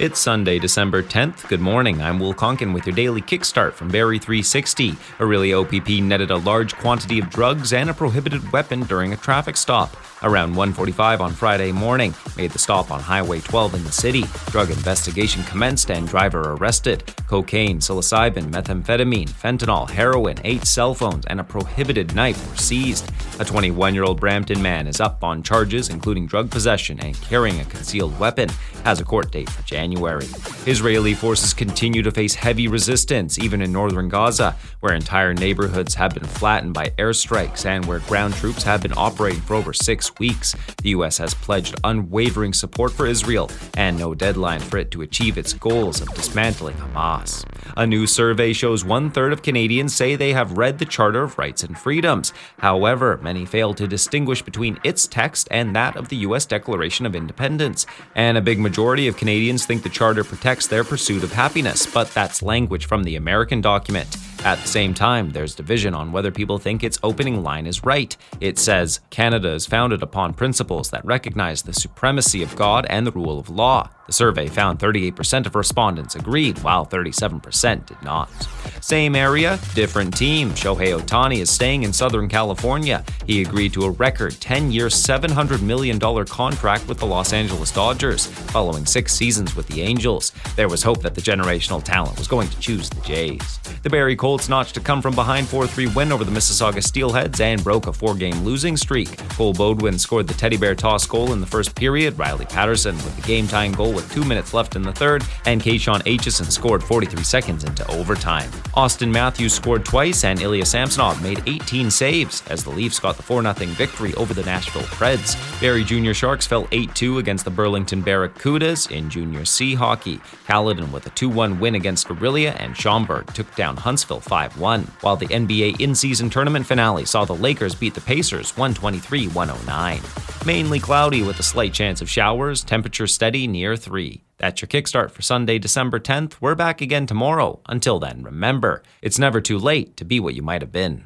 It's Sunday, December 10th. Good morning. I'm Will Conkin with your daily kickstart from Barrie 360. Orillia OPP netted a large quantity of drugs and a prohibited weapon during a traffic stop. Around 1:45 on Friday morning, made the stop on Highway 12 in the city. Drug investigation commenced and driver arrested. Cocaine, psilocybin, methamphetamine, fentanyl, heroin, eight cell phones, and a prohibited knife were seized. A 21-year-old Brampton man is up on charges including drug possession and carrying a concealed weapon. Has a court date for January. Israeli forces continue to face heavy resistance, even in northern Gaza, where entire neighborhoods have been flattened by airstrikes and where ground troops have been operating for over six weeks. The U.S. has pledged unwavering support for Israel and no deadline for it to achieve its goals of dismantling Hamas. A new survey shows one third of Canadians say they have read the Charter of Rights and Freedoms. However, many fail to distinguish between its text and that of the U.S. Declaration of Independence. And a big majority of Canadians think the Charter protects their pursuit of happiness, but that's language from the American document. At the same time, there's division on whether people think its opening line is right. It says Canada is founded upon principles that recognize the supremacy of God and the rule of law. The survey found 38% of respondents agreed, while 37% did not. Same area, different team. Shohei Ohtani is staying in Southern California. He agreed to a record 10 year, $700 million contract with the Los Angeles Dodgers, following six seasons with the Angels. There was hope that the generational talent was going to choose the Jays. The Barrie Colts notched a come from behind 4 3 win over the Mississauga Steelheads and broke a four game losing streak. Cole Beaudoin scored the Teddy Bear toss goal in the first period, Riley Patterson with the game tying goal with two minutes left in the third, and Kashawn Aitcheson scored 43 seconds into overtime. Auston Matthews scored twice, and Ilya Samsonov made 18 saves as the Leafs got the 4 0 victory over the Nashville Preds. Barrie Junior Sharks fell 8 2 against the Burlington Barracudas in Junior C hockey. Caledon with a 2 1 win against Orillia, and Schomberg took down Huntsville 5 1, while the NBA in season tournament finale saw the Lakers beat the Pacers 123 109. Mainly cloudy with a slight chance of showers, temperature steady near 3. That's your kickstart for Sunday, December 10th. We're back again tomorrow. Until then, remember, it's never too late to be what you might have been.